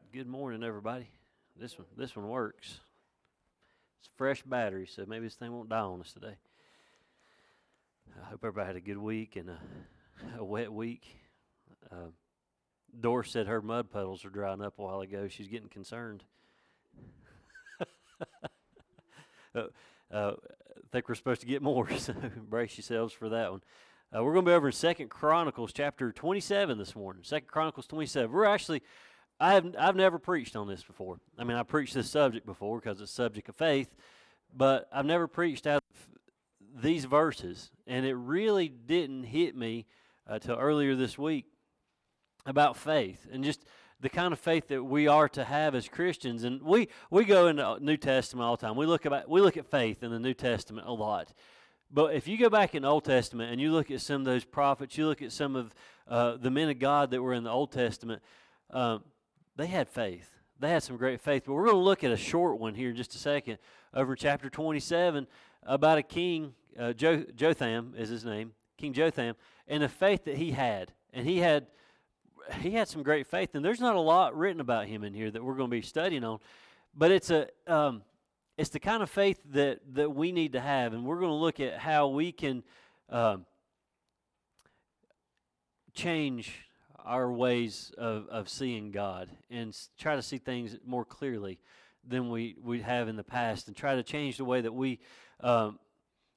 right. Good morning, everybody. This one, this one works. It's fresh battery, so maybe this thing won't die on us today. I hope everybody had a good week and a, a wet week. Uh, Doris said her mud puddles are drying up a while ago. She's getting concerned. uh, uh, I think we're supposed to get more, so brace yourselves for that one. Uh, we're going to be over in Second Chronicles chapter 27 this morning. Second Chronicles 27. We're actually I have I've never preached on this before. I mean, I preached this subject before because it's subject of faith, but I've never preached out of these verses, and it really didn't hit me uh, earlier this week about faith and just the kind of faith that we are to have as Christians. And we we go into New Testament all the time. We look about we look at faith in the New Testament a lot. But if you go back in the Old Testament and you look at some of those prophets, you look at some of uh, the men of God that were in the Old Testament. Um, they had faith. They had some great faith. But we're going to look at a short one here in just a second over chapter 27 about a king, uh, jo- Jotham is his name, King Jotham, and the faith that he had. And he had he had some great faith. And there's not a lot written about him in here that we're going to be studying on, but it's a um, it's the kind of faith that that we need to have. And we're going to look at how we can um, change our ways of, of seeing God and try to see things more clearly than we, we have in the past and try to change the way that we um,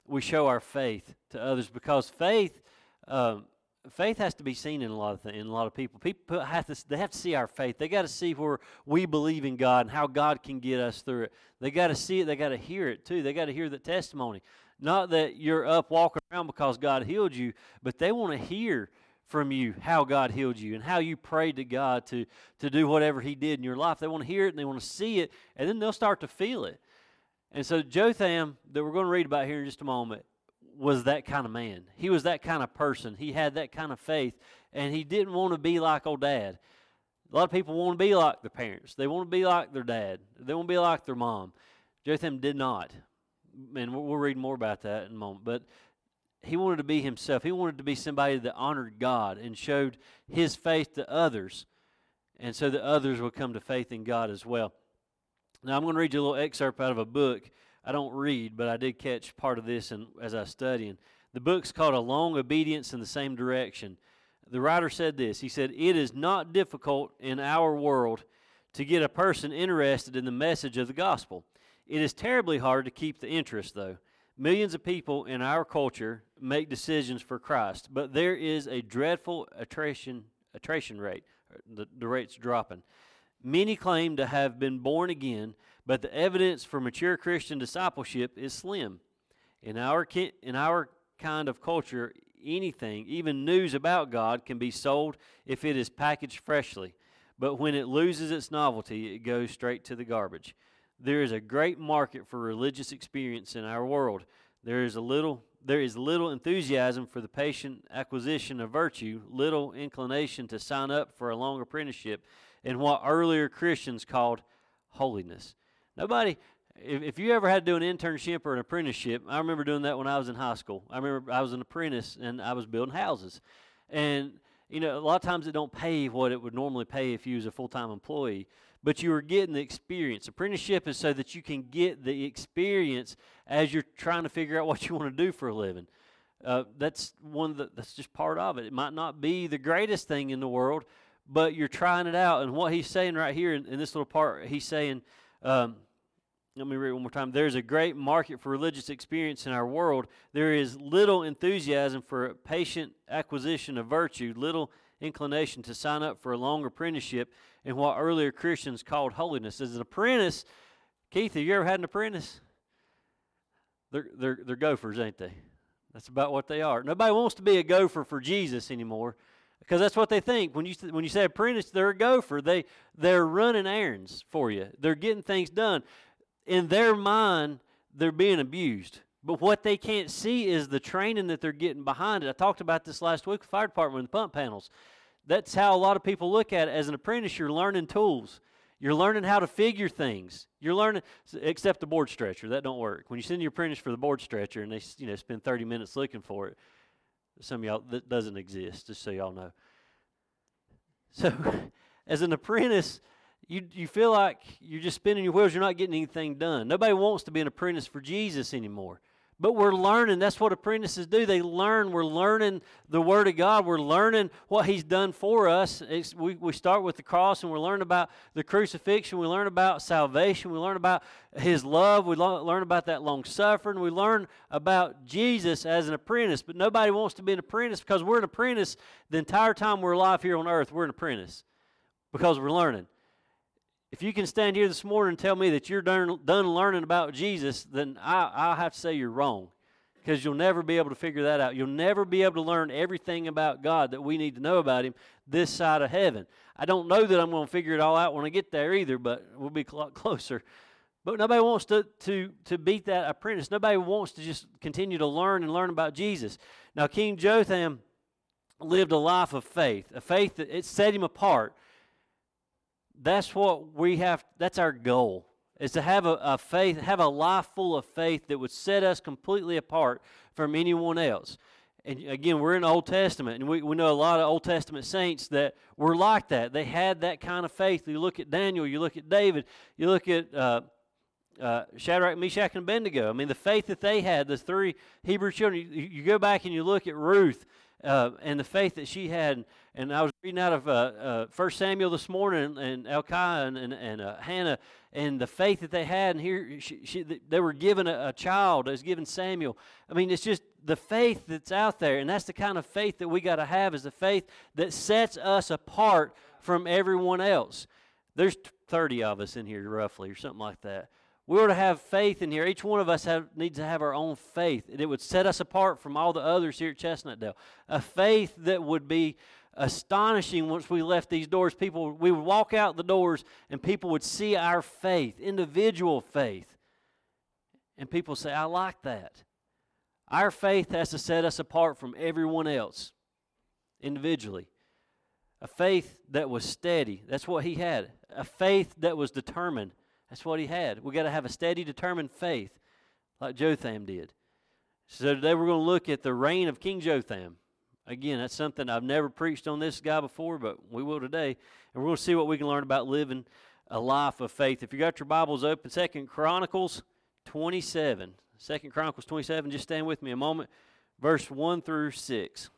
we show our faith to others because faith um, faith has to be seen in a lot of th- in a lot of people. People have to they have to see our faith. They got to see where we believe in God and how God can get us through it. They got to see it. They got to hear it too. They got to hear the testimony. Not that you're up walking around because God healed you, but they want to hear from you how God healed you and how you prayed to God to, to do whatever He did in your life. They want to hear it and they want to see it, and then they'll start to feel it. And so Jotham, that we're going to read about here in just a moment, was that kind of man. He was that kind of person. He had that kind of faith, and he didn't want to be like old dad. A lot of people want to be like their parents. They want to be like their dad. They want to be like their mom. Jotham did not. And we'll read more about that in a moment. But he wanted to be himself. He wanted to be somebody that honored God and showed his faith to others, and so that others would come to faith in God as well. Now, I'm going to read you a little excerpt out of a book. I don't read, but I did catch part of this in, as I was studying. The book's called A Long Obedience in the Same Direction. The writer said this He said, It is not difficult in our world to get a person interested in the message of the gospel. It is terribly hard to keep the interest, though. Millions of people in our culture make decisions for Christ, but there is a dreadful attrition, attrition rate. The, the rate's dropping. Many claim to have been born again, but the evidence for mature Christian discipleship is slim. In our, in our kind of culture, anything, even news about God, can be sold if it is packaged freshly. But when it loses its novelty, it goes straight to the garbage. There is a great market for religious experience in our world. There is a little there is little enthusiasm for the patient acquisition of virtue, little inclination to sign up for a long apprenticeship in what earlier Christians called holiness. Nobody if, if you ever had to do an internship or an apprenticeship, I remember doing that when I was in high school. I remember I was an apprentice and I was building houses. And you know, a lot of times it don't pay what it would normally pay if you was a full-time employee but you are getting the experience. Apprenticeship is so that you can get the experience as you're trying to figure out what you want to do for a living. Uh, that's one the, that's just part of it. It might not be the greatest thing in the world, but you're trying it out. And what he's saying right here in, in this little part, he's saying, um, let me read one more time. There's a great market for religious experience in our world. There is little enthusiasm for patient acquisition of virtue, little inclination to sign up for a long apprenticeship in what earlier Christians called holiness. As an apprentice, Keith, have you ever had an apprentice? They're, they're, they're gophers, ain't they? That's about what they are. Nobody wants to be a gopher for Jesus anymore because that's what they think. When you, when you say apprentice, they're a gopher. They, they're running errands for you, they're getting things done. In their mind, they're being abused. But what they can't see is the training that they're getting behind it. I talked about this last week fire department with pump panels. That's how a lot of people look at it. As an apprentice, you're learning tools. You're learning how to figure things. You're learning, except the board stretcher. That don't work. When you send your apprentice for the board stretcher and they, you know, spend 30 minutes looking for it, some of y'all that doesn't exist. Just so y'all know. So, as an apprentice, you, you feel like you're just spinning your wheels, you're not getting anything done. Nobody wants to be an apprentice for Jesus anymore. But we're learning. That's what apprentices do. They learn. We're learning the Word of God. We're learning what He's done for us. It's, we, we start with the cross and we learn about the crucifixion. We learn about salvation. We learn about His love. We lo- learn about that long suffering. We learn about Jesus as an apprentice. But nobody wants to be an apprentice because we're an apprentice the entire time we're alive here on earth. We're an apprentice because we're learning. If you can stand here this morning and tell me that you're done, done learning about Jesus, then I, I'll have to say you're wrong because you'll never be able to figure that out. You'll never be able to learn everything about God that we need to know about Him this side of heaven. I don't know that I'm going to figure it all out when I get there either, but we'll be a lot closer. But nobody wants to, to, to beat that apprentice. Nobody wants to just continue to learn and learn about Jesus. Now, King Jotham lived a life of faith, a faith that it set him apart that's what we have that's our goal is to have a, a, faith have a life full of faith that would set us completely apart from anyone else and again we're in the old testament and we, we know a lot of old testament saints that were like that they had that kind of faith you look at daniel you look at david you look at uh, uh, Shadrach, Meshach, and Abednego. I mean, the faith that they had, the three Hebrew children. You, you go back and you look at Ruth uh, and the faith that she had. And I was reading out of uh, uh, First Samuel this morning, and Elkanah and, and, and uh, Hannah, and the faith that they had. And here she, she, they were given a, a child, as given Samuel. I mean, it's just the faith that's out there, and that's the kind of faith that we got to have. Is the faith that sets us apart from everyone else. There's 30 of us in here, roughly, or something like that. We ought to have faith in here. Each one of us have, needs to have our own faith. And it would set us apart from all the others here at Chestnut Chestnutdale. A faith that would be astonishing once we left these doors. People, we would walk out the doors and people would see our faith, individual faith. And people say, I like that. Our faith has to set us apart from everyone else individually. A faith that was steady. That's what he had. A faith that was determined. That's what he had. we got to have a steady, determined faith like Jotham did. So today we're going to look at the reign of King Jotham. Again, that's something I've never preached on this guy before, but we will today. And we're going to see what we can learn about living a life of faith. If you got your Bibles open, Second Chronicles 27. Second Chronicles 27, just stand with me a moment. Verse 1 through 6.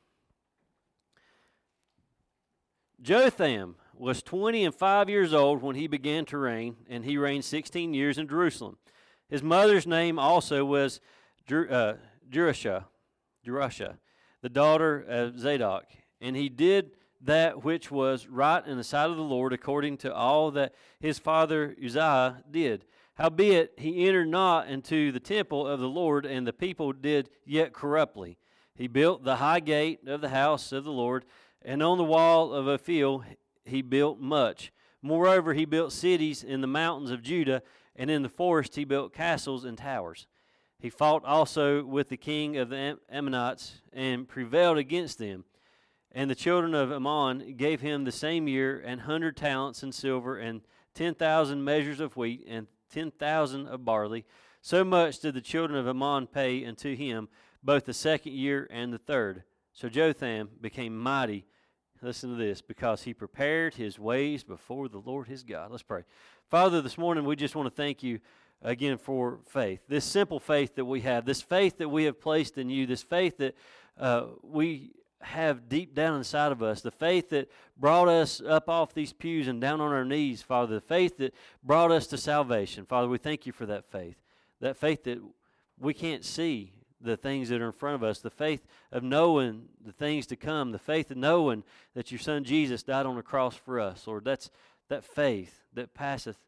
Jotham was 20 and 5 years old when he began to reign, and he reigned 16 years in Jerusalem. His mother's name also was uh, Jerusha, Jerusha, the daughter of Zadok. And he did that which was right in the sight of the Lord, according to all that his father Uzziah did. Howbeit, he entered not into the temple of the Lord, and the people did yet corruptly. He built the high gate of the house of the Lord, and on the wall of Ophel he built much. Moreover, he built cities in the mountains of Judah, and in the forest he built castles and towers. He fought also with the king of the Ammonites and prevailed against them. And the children of Ammon gave him the same year an hundred talents in silver and ten thousand measures of wheat and ten thousand of barley. So much did the children of Ammon pay unto him both the second year and the third. So Jotham became mighty Listen to this because he prepared his ways before the Lord his God. Let's pray. Father, this morning we just want to thank you again for faith. This simple faith that we have, this faith that we have placed in you, this faith that uh, we have deep down inside of us, the faith that brought us up off these pews and down on our knees, Father, the faith that brought us to salvation. Father, we thank you for that faith. That faith that we can't see, the things that are in front of us, the faith of knowing the things to come, the faith of knowing that your son Jesus died on the cross for us, Lord. That's that faith that passeth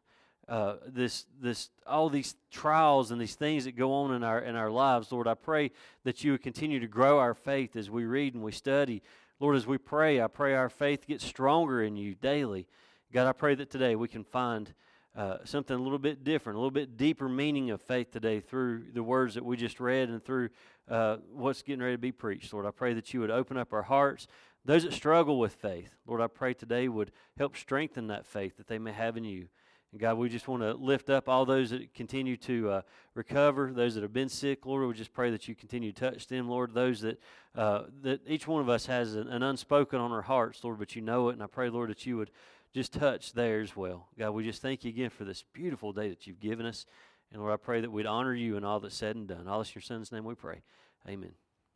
uh, this this all these trials and these things that go on in our in our lives, Lord. I pray that you would continue to grow our faith as we read and we study. Lord, as we pray, I pray our faith gets stronger in you daily. God, I pray that today we can find uh, something a little bit different, a little bit deeper meaning of faith today through the words that we just read and through uh, what's getting ready to be preached. Lord, I pray that you would open up our hearts. Those that struggle with faith, Lord, I pray today would help strengthen that faith that they may have in you. And God, we just want to lift up all those that continue to uh, recover, those that have been sick, Lord. We just pray that you continue to touch them, Lord. Those that uh, that each one of us has an, an, unspoken on our hearts, Lord, but you know it. And I pray, Lord, that you would just touch there as well. God, we just thank you again for this beautiful day that you've given us. And Lord, I pray that we'd honor you in all that's said and done. All this in your son's name we pray. Amen.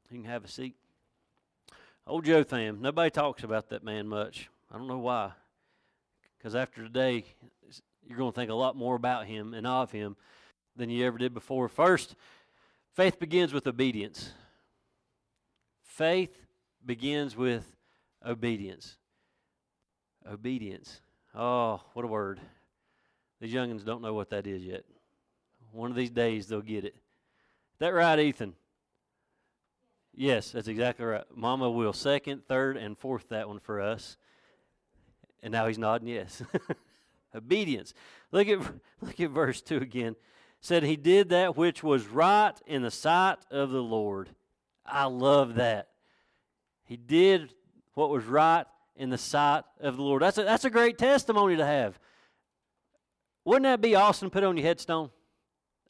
You can have a seat. Old Jotham, nobody talks about that man much. I don't know why. Because after today, you're going to think a lot more about him and of him than you ever did before. First, faith begins with obedience. Faith begins with obedience. Obedience. Oh, what a word. These youngins don't know what that is yet. One of these days they'll get it. That right, Ethan? Yes, that's exactly right. Mama will second, third, and fourth that one for us. And now he's nodding yes. Obedience. Look at look at verse 2 again. Said he did that which was right in the sight of the Lord. I love that. He did what was right in the sight of the Lord. That's a, that's a great testimony to have. Wouldn't that be awesome to put on your headstone?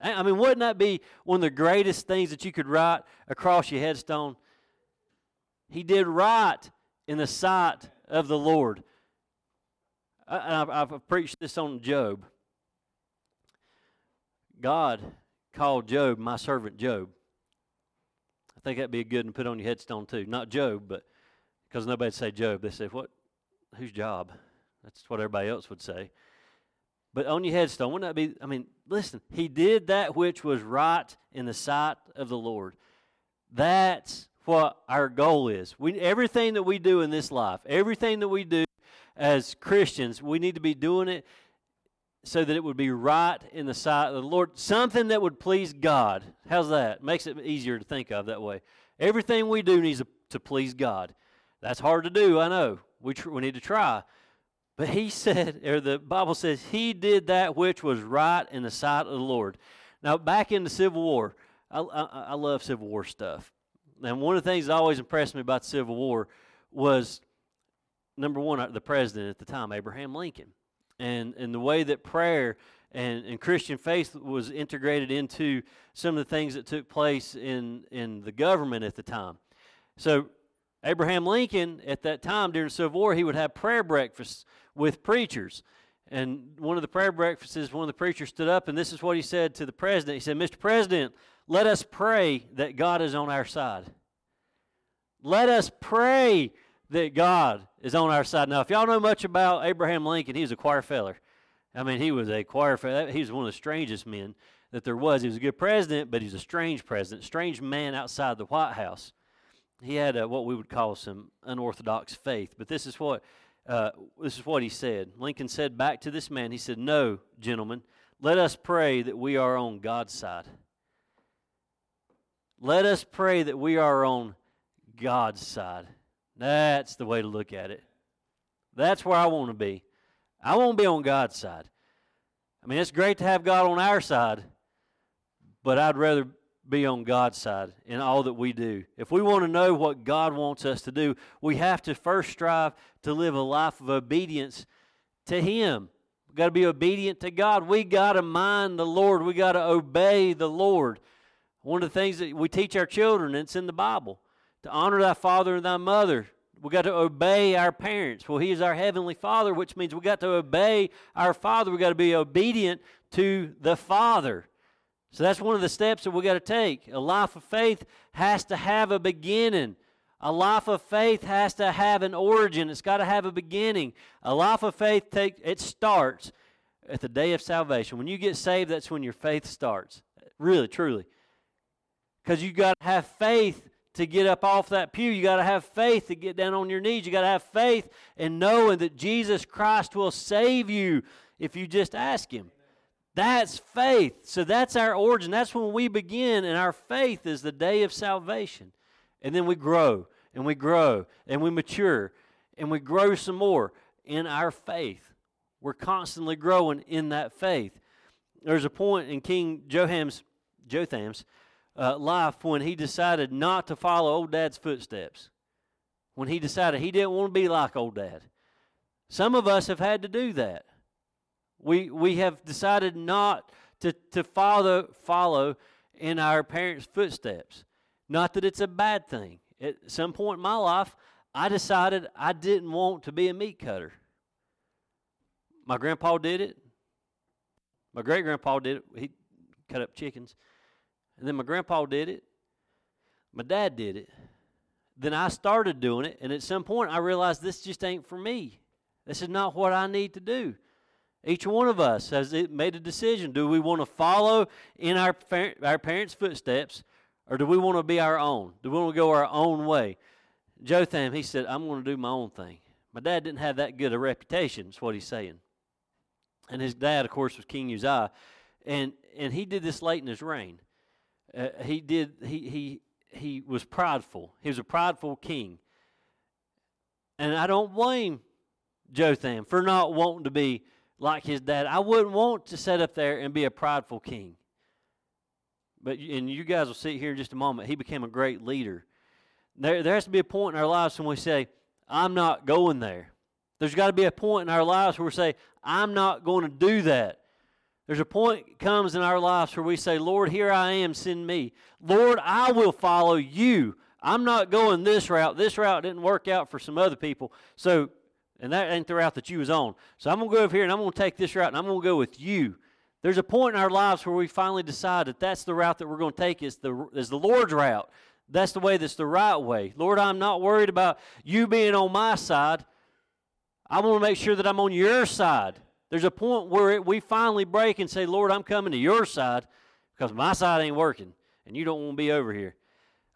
I mean, wouldn't that be one of the greatest things that you could write across your headstone? He did right in the sight of the Lord. I, have preached this on Job. God called Job my servant Job. I think that'd be a good one to put on your headstone too. Not Job, but because nobody'd say Job. They say, what? Whose job? That's what everybody else would say. But on your headstone, wouldn't that be? I mean, listen, he did that which was right in the sight of the Lord. That's what our goal is. We, everything that we do in this life, everything that we do as Christians, we need to be doing it so that it would be right in the sight of the Lord. Something that would please God. How's that? Makes it easier to think of that way. Everything we do needs to please God. That's hard to do, I know. We, tr- we need to try. But he said, or the Bible says, he did that which was right in the sight of the Lord. Now, back in the Civil War, I, I, I love Civil War stuff. And one of the things that always impressed me about the Civil War was number one, uh, the president at the time, Abraham Lincoln, and, and the way that prayer and, and Christian faith was integrated into some of the things that took place in, in the government at the time. So, Abraham Lincoln, at that time during the Civil War, he would have prayer breakfasts with preachers. And one of the prayer breakfasts, one of the preachers stood up, and this is what he said to the president. He said, Mr. President, let us pray that God is on our side. Let us pray that God is on our side. Now, if y'all know much about Abraham Lincoln, he was a choir feller. I mean, he was a choir feller. He was one of the strangest men that there was. He was a good president, but he's a strange president, strange man outside the White House. He had a, what we would call some unorthodox faith. But this is what uh, this is what he said. Lincoln said back to this man, he said, No, gentlemen, let us pray that we are on God's side. Let us pray that we are on God's side. That's the way to look at it. That's where I want to be. I want to be on God's side. I mean, it's great to have God on our side, but I'd rather be on God's side in all that we do. If we want to know what God wants us to do, we have to first strive to live a life of obedience to Him. We've got to be obedient to God. We got to mind the Lord. We got to obey the Lord. One of the things that we teach our children, and it's in the Bible, to honor thy father and thy mother. We got to obey our parents. Well, He is our heavenly Father, which means we got to obey our Father. We got to be obedient to the Father. So that's one of the steps that we got to take. A life of faith has to have a beginning. A life of faith has to have an origin. It's got to have a beginning. A life of faith take it starts at the day of salvation. When you get saved, that's when your faith starts. Really, truly. Because you got to have faith to get up off that pew. You got to have faith to get down on your knees. You got to have faith in knowing that Jesus Christ will save you if you just ask Him. That's faith. So that's our origin. That's when we begin, and our faith is the day of salvation. And then we grow, and we grow, and we mature, and we grow some more in our faith. We're constantly growing in that faith. There's a point in King Jotham's uh, life when he decided not to follow old dad's footsteps. When he decided he didn't want to be like old dad. Some of us have had to do that. We, we have decided not to, to follow, follow in our parents' footsteps. Not that it's a bad thing. At some point in my life, I decided I didn't want to be a meat cutter. my grandpa did it. My great grandpa did it. He cut up chickens. And then my grandpa did it. My dad did it. Then I started doing it. And at some point, I realized this just ain't for me. This is not what I need to do. Each one of us has made a decision. Do we want to follow in our, our parents' footsteps or do we want to be our own? Do we want to go our own way? Jotham, he said, I'm going to do my own thing. My dad didn't have that good a reputation, is what he's saying. And his dad, of course, was King Uzziah. And, and he did this late in his reign. Uh, he did, he, he, he was prideful. He was a prideful king. And I don't blame Jotham for not wanting to be like his dad. I wouldn't want to sit up there and be a prideful king. But and you guys will see here in just a moment. He became a great leader. There, there has to be a point in our lives when we say, "I'm not going there." There's got to be a point in our lives where we say, "I'm not going to do that." There's a point comes in our lives where we say, "Lord, here I am, send me." Lord, I will follow you. I'm not going this route. This route didn't work out for some other people. So, and that ain't the route that you was on. So I'm going to go over here and I'm going to take this route and I'm going to go with you. There's a point in our lives where we finally decide that that's the route that we're going to take is the, is the Lord's route. That's the way that's the right way. Lord, I'm not worried about you being on my side. I want to make sure that I'm on your side. There's a point where it, we finally break and say, Lord, I'm coming to your side because my side ain't working and you don't want to be over here.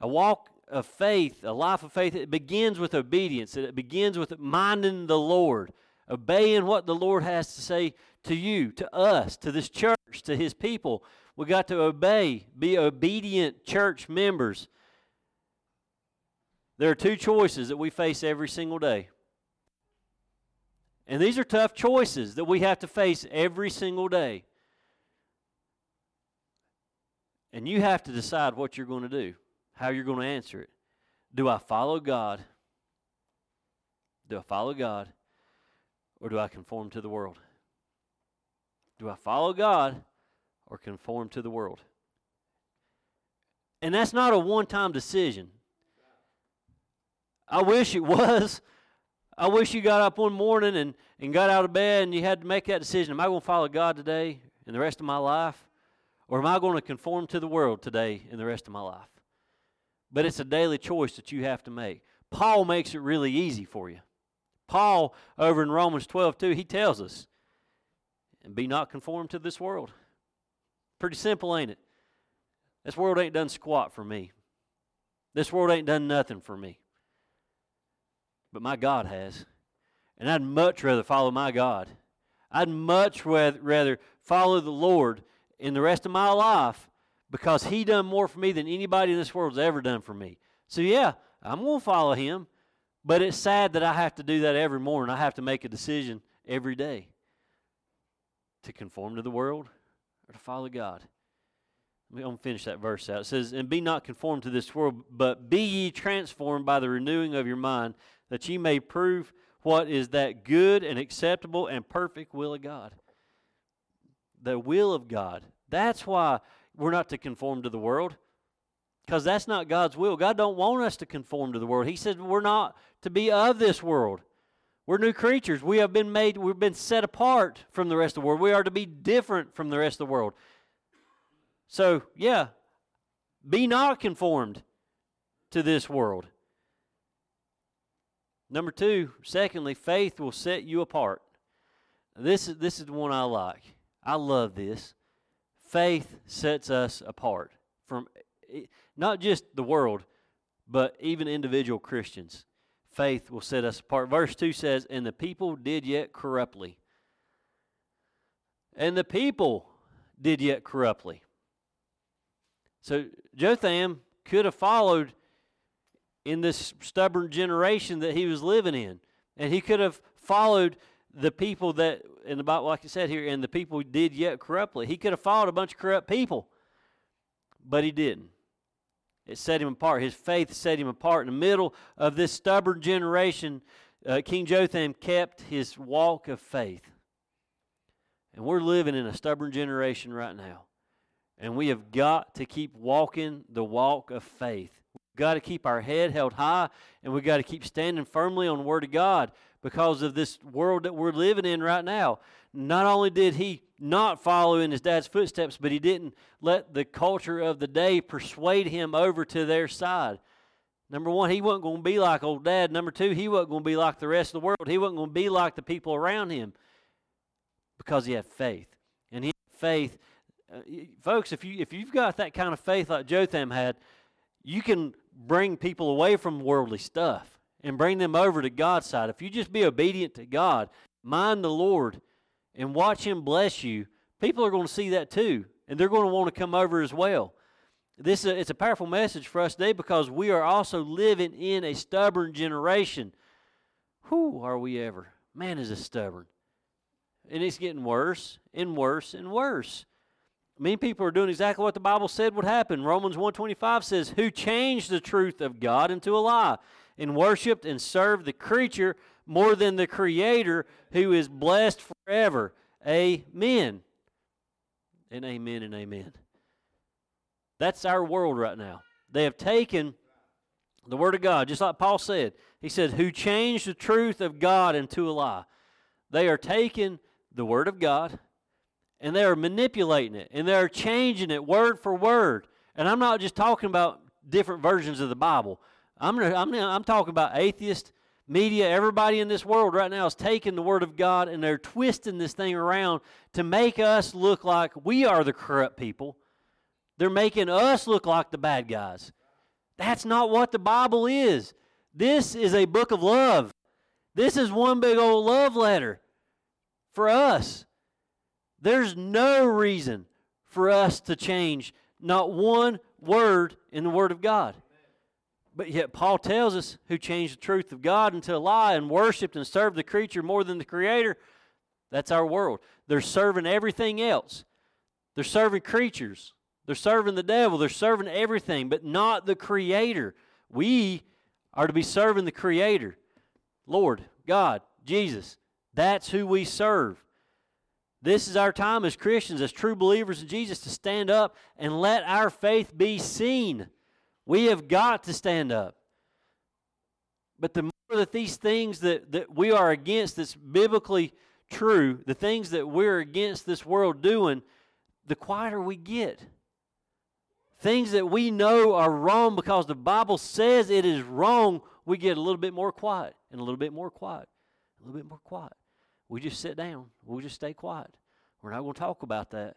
A walk of faith, a life of faith, it begins with obedience. It begins with minding the Lord, obeying what the Lord has to say to you, to us, to this church, to his people. We got to obey, be obedient church members. There are two choices that we face every single day. And these are tough choices that we have to face every single day. And you have to decide what you're going to do, how you're going to answer it. Do I follow God? Do I follow God? Or do I conform to the world? Do I follow God or conform to the world? And that's not a one time decision. I wish it was. I wish you got up one morning and, and got out of bed and you had to make that decision. Am I going to follow God today and the rest of my life? Or am I going to conform to the world today and the rest of my life? But it's a daily choice that you have to make. Paul makes it really easy for you. Paul, over in Romans 12, 2, he tells us and be not conformed to this world. Pretty simple, ain't it? This world ain't done squat for me. This world ain't done nothing for me. But my God has. And I'd much rather follow my God. I'd much rather follow the Lord in the rest of my life because He done more for me than anybody in this world's ever done for me. So, yeah, I'm going to follow Him. But it's sad that I have to do that every morning. I have to make a decision every day to conform to the world or to follow God. I'm going to finish that verse out. It says, And be not conformed to this world, but be ye transformed by the renewing of your mind, that ye may prove what is that good and acceptable and perfect will of God. The will of God. That's why we're not to conform to the world. Because that's not God's will. God don't want us to conform to the world. He said we're not to be of this world. We're new creatures. We have been made, we've been set apart from the rest of the world. We are to be different from the rest of the world. So, yeah, be not conformed to this world. Number two, secondly, faith will set you apart. This is, this is the one I like. I love this. Faith sets us apart from eh, not just the world, but even individual Christians faith will set us apart. Verse 2 says, And the people did yet corruptly. And the people did yet corruptly. So Jotham could have followed in this stubborn generation that he was living in. And he could have followed the people that, in the Bible, like I said here, and the people did yet corruptly. He could have followed a bunch of corrupt people, but he didn't. It set him apart. His faith set him apart. In the middle of this stubborn generation, uh, King Jotham kept his walk of faith. And we're living in a stubborn generation right now. And we have got to keep walking the walk of faith. We've got to keep our head held high and we've got to keep standing firmly on the Word of God because of this world that we're living in right now. Not only did he not follow in his dad's footsteps, but he didn't let the culture of the day persuade him over to their side. Number one, he wasn't going to be like old dad. Number two, he wasn't going to be like the rest of the world. He wasn't going to be like the people around him because he had faith. And he had faith. Uh, folks, if, you, if you've got that kind of faith like Jotham had, you can bring people away from worldly stuff and bring them over to God's side. If you just be obedient to God, mind the Lord, and watch Him bless you, people are going to see that too. And they're going to want to come over as well. This is a, it's a powerful message for us today because we are also living in a stubborn generation. Who are we ever? Man is a stubborn. And it's getting worse and worse and worse. Many people are doing exactly what the Bible said would happen. Romans 125 says, Who changed the truth of God into a lie, and worshiped and served the creature more than the Creator who is blessed forever. Amen. And amen and amen. That's our world right now. They have taken the Word of God, just like Paul said. He said, Who changed the truth of God into a lie. They are taking the Word of God and they are manipulating it and they are changing it word for word. And I'm not just talking about different versions of the Bible. I'm, I'm, I'm talking about atheist media. Everybody in this world right now is taking the Word of God and they're twisting this thing around to make us look like we are the corrupt people they're making us look like the bad guys. That's not what the Bible is. This is a book of love. This is one big old love letter for us. There's no reason for us to change not one word in the Word of God. But yet, Paul tells us who changed the truth of God into a lie and worshiped and served the creature more than the Creator. That's our world. They're serving everything else, they're serving creatures. They're serving the devil, they're serving everything, but not the Creator. We are to be serving the Creator, Lord, God, Jesus. That's who we serve. This is our time as Christians, as true believers in Jesus, to stand up and let our faith be seen. We have got to stand up. But the more that these things that, that we are against that's biblically true, the things that we're against this world doing, the quieter we get things that we know are wrong because the Bible says it is wrong, we get a little bit more quiet and a little bit more quiet, a little bit more quiet. We just sit down. We'll just stay quiet. We're not going to talk about that.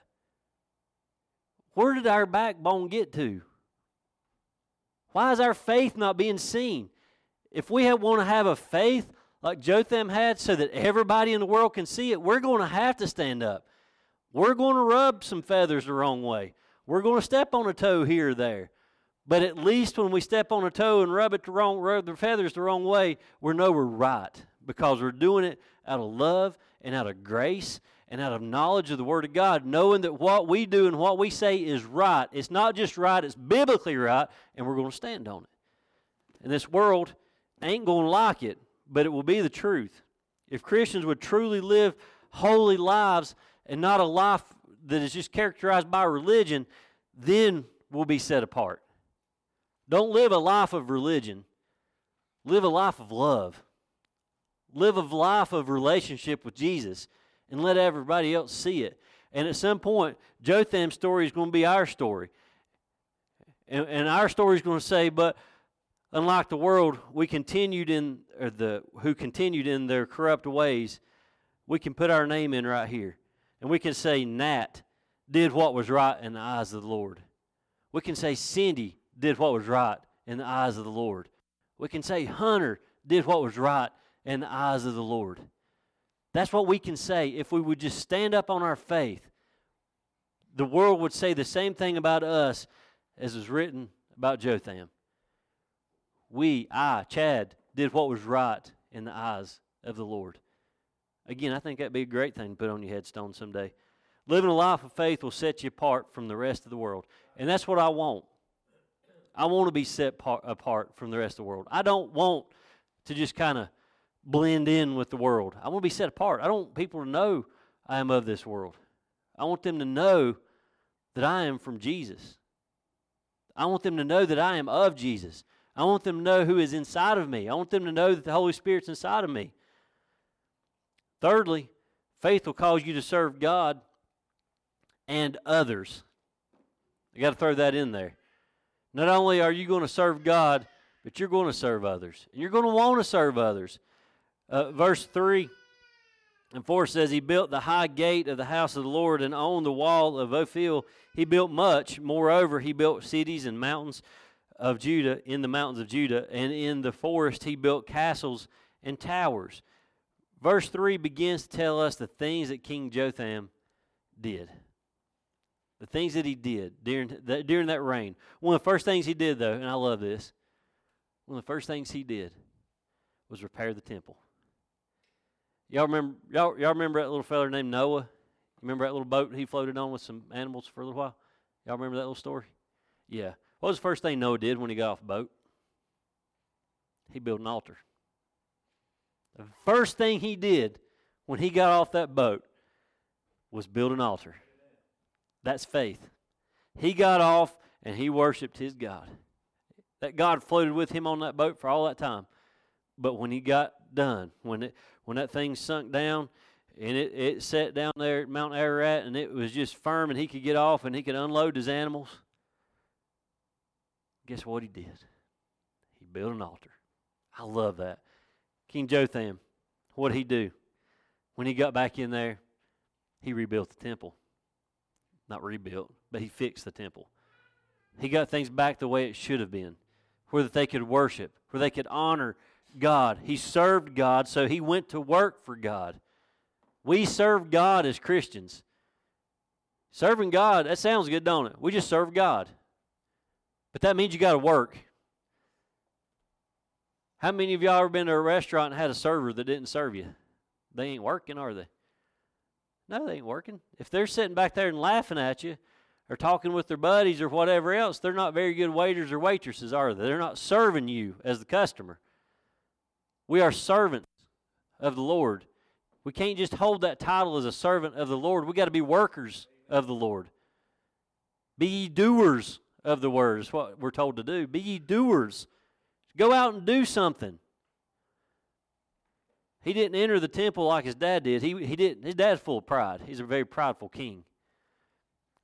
Where did our backbone get to? Why is our faith not being seen? If we want to have a faith like Jotham had so that everybody in the world can see it, we're going to have to stand up. We're going to rub some feathers the wrong way. We're going to step on a toe here or there. But at least when we step on a toe and rub it the wrong, rub the feathers the wrong way, we know we're right because we're doing it out of love and out of grace and out of knowledge of the Word of God, knowing that what we do and what we say is right. It's not just right, it's biblically right, and we're going to stand on it. And this world ain't going to like it, but it will be the truth. If Christians would truly live holy lives and not a life that is just characterized by religion, then we'll be set apart. Don't live a life of religion. Live a life of love. Live a life of relationship with Jesus and let everybody else see it. And at some point, Jotham's story is going to be our story. And, and our story is going to say, but unlike the world, we continued in, or the who continued in their corrupt ways, we can put our name in right here. And we can say Nat did what was right in the eyes of the Lord. We can say Cindy did what was right in the eyes of the Lord. We can say Hunter did what was right in the eyes of the Lord. That's what we can say if we would just stand up on our faith. The world would say the same thing about us as is written about Jotham. We, I, Chad, did what was right in the eyes of the Lord. Again, I think that'd be a great thing to put on your headstone someday. Living a life of faith will set you apart from the rest of the world. And that's what I want. I want to be set par- apart from the rest of the world. I don't want to just kind of blend in with the world. I want to be set apart. I don't want people to know I am of this world. I want them to know that I am from Jesus. I want them to know that I am of Jesus. I want them to know who is inside of me. I want them to know that the Holy Spirit's inside of me. Thirdly, faith will cause you to serve God and others. I got to throw that in there. Not only are you going to serve God, but you're going to serve others. And you're going to want to serve others. Uh, verse 3 and 4 says, He built the high gate of the house of the Lord, and on the wall of Ophel he built much. Moreover, he built cities and mountains of Judah, in the mountains of Judah, and in the forest he built castles and towers. Verse 3 begins to tell us the things that King Jotham did. The things that he did during, during that reign. One of the first things he did, though, and I love this, one of the first things he did was repair the temple. Y'all remember, y'all, y'all remember that little fella named Noah? Remember that little boat he floated on with some animals for a little while? Y'all remember that little story? Yeah. What was the first thing Noah did when he got off the boat? He built an altar. The first thing he did when he got off that boat was build an altar. That's faith. He got off and he worshiped his God. That God floated with him on that boat for all that time. But when he got done, when it when that thing sunk down and it, it sat down there at Mount Ararat and it was just firm and he could get off and he could unload his animals, guess what he did? He built an altar. I love that. King Jotham, what did he do? When he got back in there, he rebuilt the temple. Not rebuilt, but he fixed the temple. He got things back the way it should have been, where that they could worship, where they could honor God. He served God, so he went to work for God. We serve God as Christians. Serving God, that sounds good, don't it? We just serve God. But that means you got to work. How many of y'all ever been to a restaurant and had a server that didn't serve you? They ain't working, are they? No, they ain't working. If they're sitting back there and laughing at you or talking with their buddies or whatever else, they're not very good waiters or waitresses, are they? They're not serving you as the customer. We are servants of the Lord. We can't just hold that title as a servant of the Lord. We got to be workers of the Lord. Be ye doers of the word, is what we're told to do. Be ye doers. Go out and do something. He didn't enter the temple like his dad did. He, he didn't. His dad's full of pride. He's a very prideful king.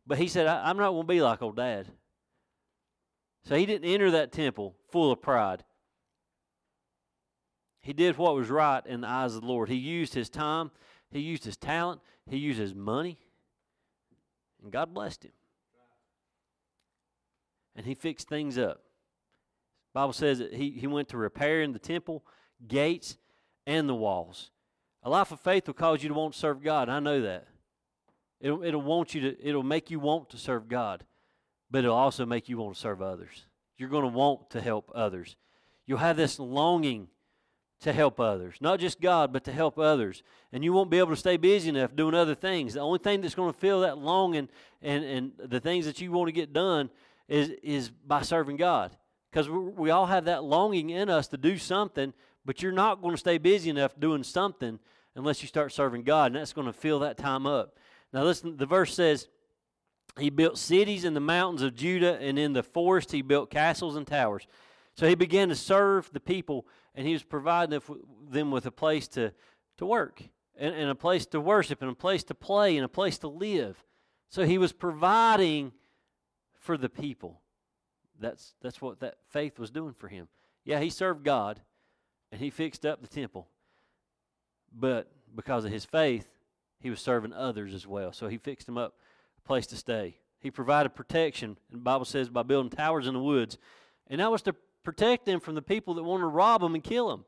But he said, I'm not going to be like old dad. So he didn't enter that temple full of pride. He did what was right in the eyes of the Lord. He used his time, he used his talent, he used his money, and God blessed him. And he fixed things up. The Bible says that he, he went to repairing the temple, gates, and the walls. A life of faith will cause you to want to serve God. I know that. It'll, it'll want you to, it'll make you want to serve God, but it'll also make you want to serve others. You're going to want to help others. You'll have this longing to help others. Not just God, but to help others. And you won't be able to stay busy enough doing other things. The only thing that's going to fill that longing and, and the things that you want to get done is, is by serving God. Because we, we all have that longing in us to do something, but you're not going to stay busy enough doing something unless you start serving God, and that's going to fill that time up. Now, listen, the verse says, He built cities in the mountains of Judah, and in the forest he built castles and towers. So he began to serve the people and he was providing them with a place to, to work and, and a place to worship and a place to play and a place to live. So he was providing for the people. That's, that's what that faith was doing for him. Yeah, he served God and he fixed up the temple. But because of his faith, he was serving others as well. So he fixed them up a place to stay. He provided protection, and the Bible says, by building towers in the woods. And that was to protect them from the people that want to rob them and kill them.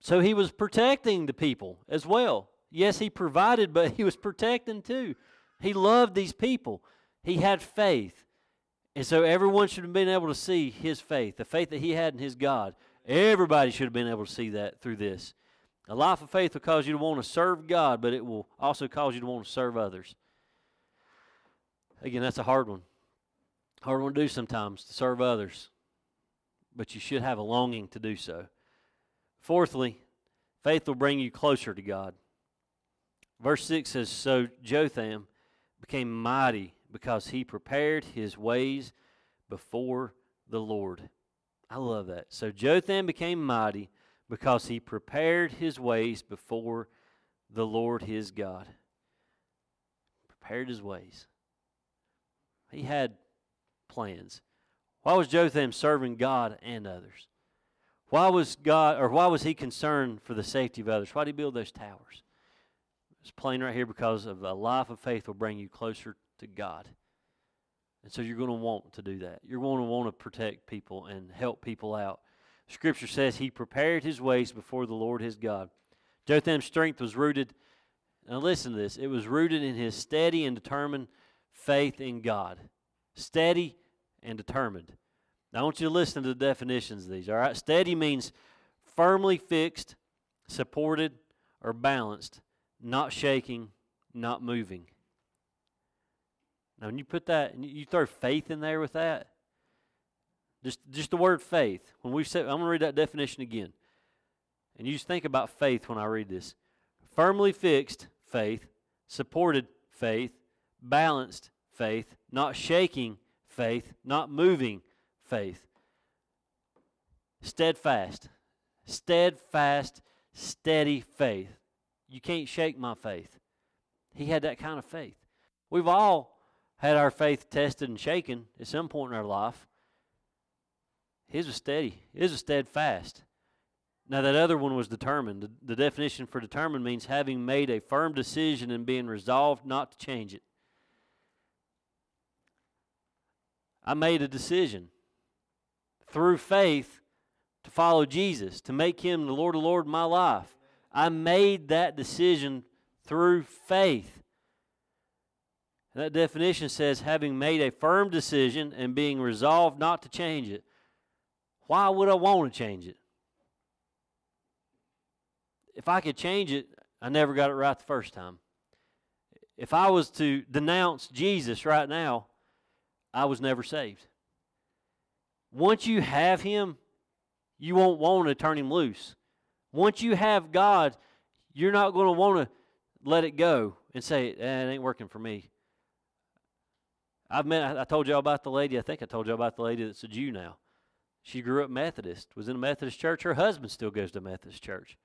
So he was protecting the people as well. Yes, he provided, but he was protecting too. He loved these people. He had faith. And so everyone should have been able to see his faith, the faith that he had in his God. Everybody should have been able to see that through this. A life of faith will cause you to want to serve God, but it will also cause you to want to serve others. Again, that's a hard one. Hard one to do sometimes, to serve others but you should have a longing to do so. Fourthly, faith will bring you closer to God. Verse 6 says So Jotham became mighty because he prepared his ways before the Lord. I love that. So Jotham became mighty because he prepared his ways before the Lord his God. Prepared his ways. He had plans. Why was Jotham serving God and others? Why was God or why was he concerned for the safety of others? Why did he build those towers? It's plain right here because of a life of faith will bring you closer to God. And so you're going to want to do that. You're going to want to protect people and help people out. Scripture says he prepared his ways before the Lord his God. Jotham's strength was rooted, now listen to this, it was rooted in his steady and determined faith in God. Steady and determined. Now I want you to listen to the definitions of these, all right? Steady means firmly fixed, supported, or balanced, not shaking, not moving. Now, when you put that, you throw faith in there with that, just, just the word faith. When we said, I'm going to read that definition again. And you just think about faith when I read this. Firmly fixed faith, supported faith, balanced faith, not shaking faith, not moving faith. Steadfast, steadfast, steady faith. You can't shake my faith. He had that kind of faith. We've all had our faith tested and shaken at some point in our life. His was steady. His was steadfast. Now, that other one was determined. The, definition for determined means having made a firm decision and being resolved not to change it. I made a decision through faith to follow Jesus, to make him the Lord of Lord of my life. I made that decision through faith. That definition says having made a firm decision and being resolved not to change it. Why would I want to change it? If I could change it, I never got it right the first time. If I was to denounce Jesus right now, I was never saved. Once you have Him, you won't want to turn Him loose. Once you have God, you're not going to want to let it go and say, eh, it ain't working for me. I've met, I told y'all about the lady, I think I told y'all about the lady that's a Jew now. She grew up Methodist, was in a Methodist church. Her husband still goes to Methodist church.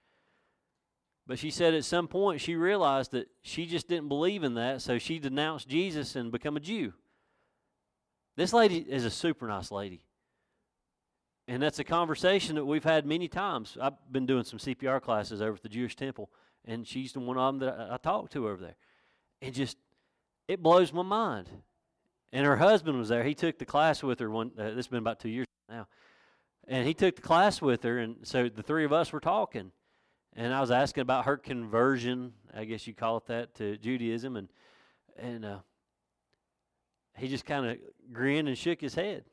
But she said at some point she realized that she just didn't believe in that, so she denounced Jesus and become a Jew. This lady is a super nice lady. And that's a conversation that we've had many times. I've been doing some CPR classes over at the Jewish Temple, and she's the one of them that I, I talked to over there. And just, it blows my mind. And her husband was there. He took the class with her one. Uh, this has been about two years now, and he took the class with her. And so the three of us were talking, and I was asking about her conversion. I guess you call it that to Judaism, and and uh, he just kind of grinned and shook his head.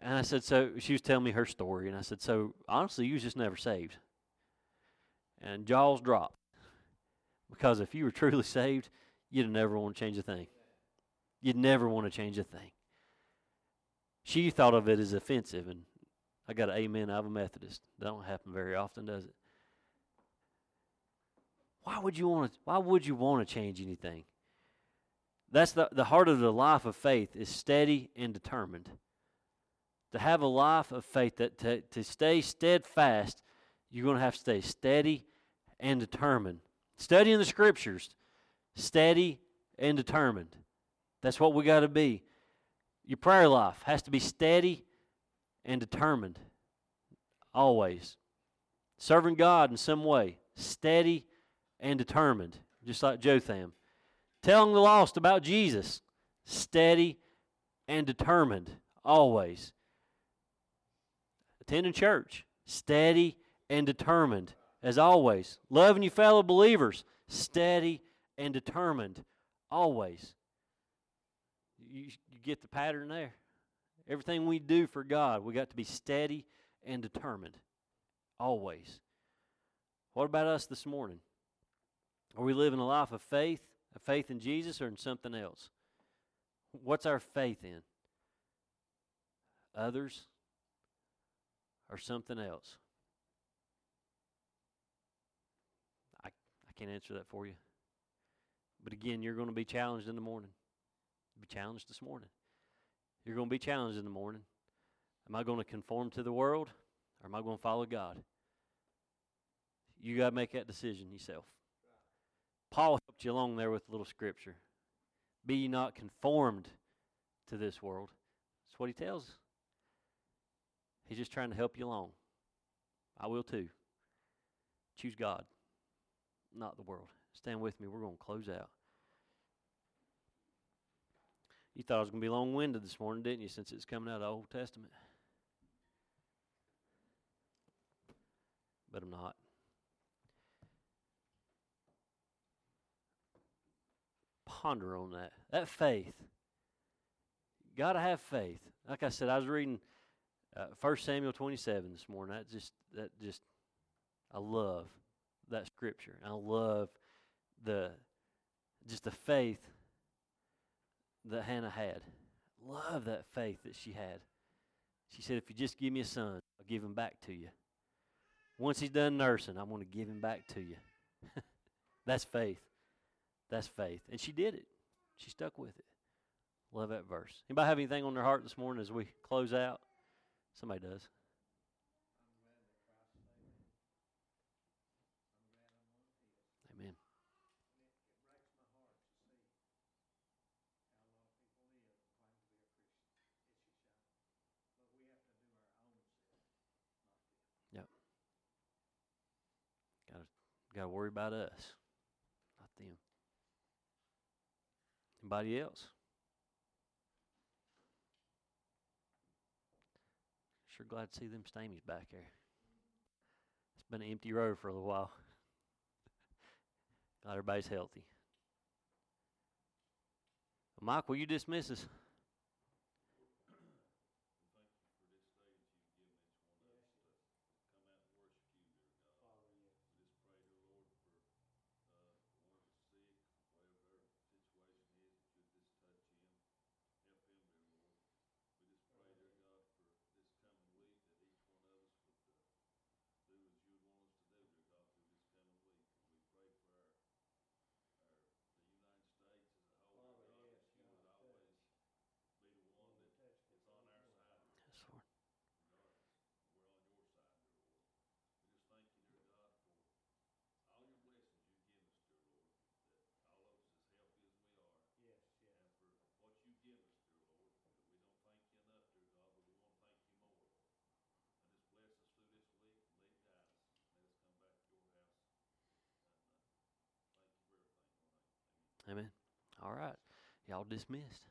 And I said, so she was telling me her story, and I said, so honestly, you was just never saved. And jaws dropped because if you were truly saved, you'd never want to change a thing. You'd never want to change a thing. She thought of it as offensive, and I got an amen of a Methodist. That don't happen very often, does it? Why would you want to? Why would you want to change anything? That's the the heart of the life of faith is steady and determined. To have a life of faith, that to, to stay steadfast, you're going to have to stay steady and determined. Studying the scriptures, steady and determined. That's what we got to be. Your prayer life has to be steady and determined. Always. Serving God in some way. Steady and determined. Just like Jotham. Telling the lost about Jesus. Steady and determined. Always. Attending church. Steady and determined. As always. Loving your fellow believers. Steady and determined. Always you, you get the pattern there. Everything we do for God, we got to be steady and determined. Always. What about us this morning? Are we living a life of faith, a faith in Jesus, or in something else? What's our faith in? Others or something else? I, I can't answer that for you. But again, you're going to be challenged in the morning be challenged this morning. You're going to be challenged in the morning Am I going to conform to the world or am I going to follow God? You got to make that decision yourself. Paul helped you along there with a little scripture. Be ye not conformed to this world. That's what he tells. He's just trying to help you along. I will too. Choose God, not the world. Stand with me. We're going to close out. You thought I was going to be long winded this morning, didn't you, since it's coming out of the Old Testament? But I'm not. Ponder on that. That faith. Got to have faith. Like I said, I was reading uh, 1 Samuel 27 this morning. That just, that just, I love that scripture. I love the, just the faith that Hannah had. Love that faith that she had. She said, If you just give me a son, I'll give him back to you. Once he's done nursing, I'm going to give him back to you. That's faith. That's faith. And she did it. She stuck with it. Love that verse. Anybody have anything on their heart this morning as we close out? Somebody does. Amen. Yep. Got to worry about us, not them. Anybody else? Sure glad to see them Stamies back there. It's been an empty road for a little while. glad everybody's healthy. Mike, will you dismiss us? Yes, Lord. Amen. All right. Y'all dismissed.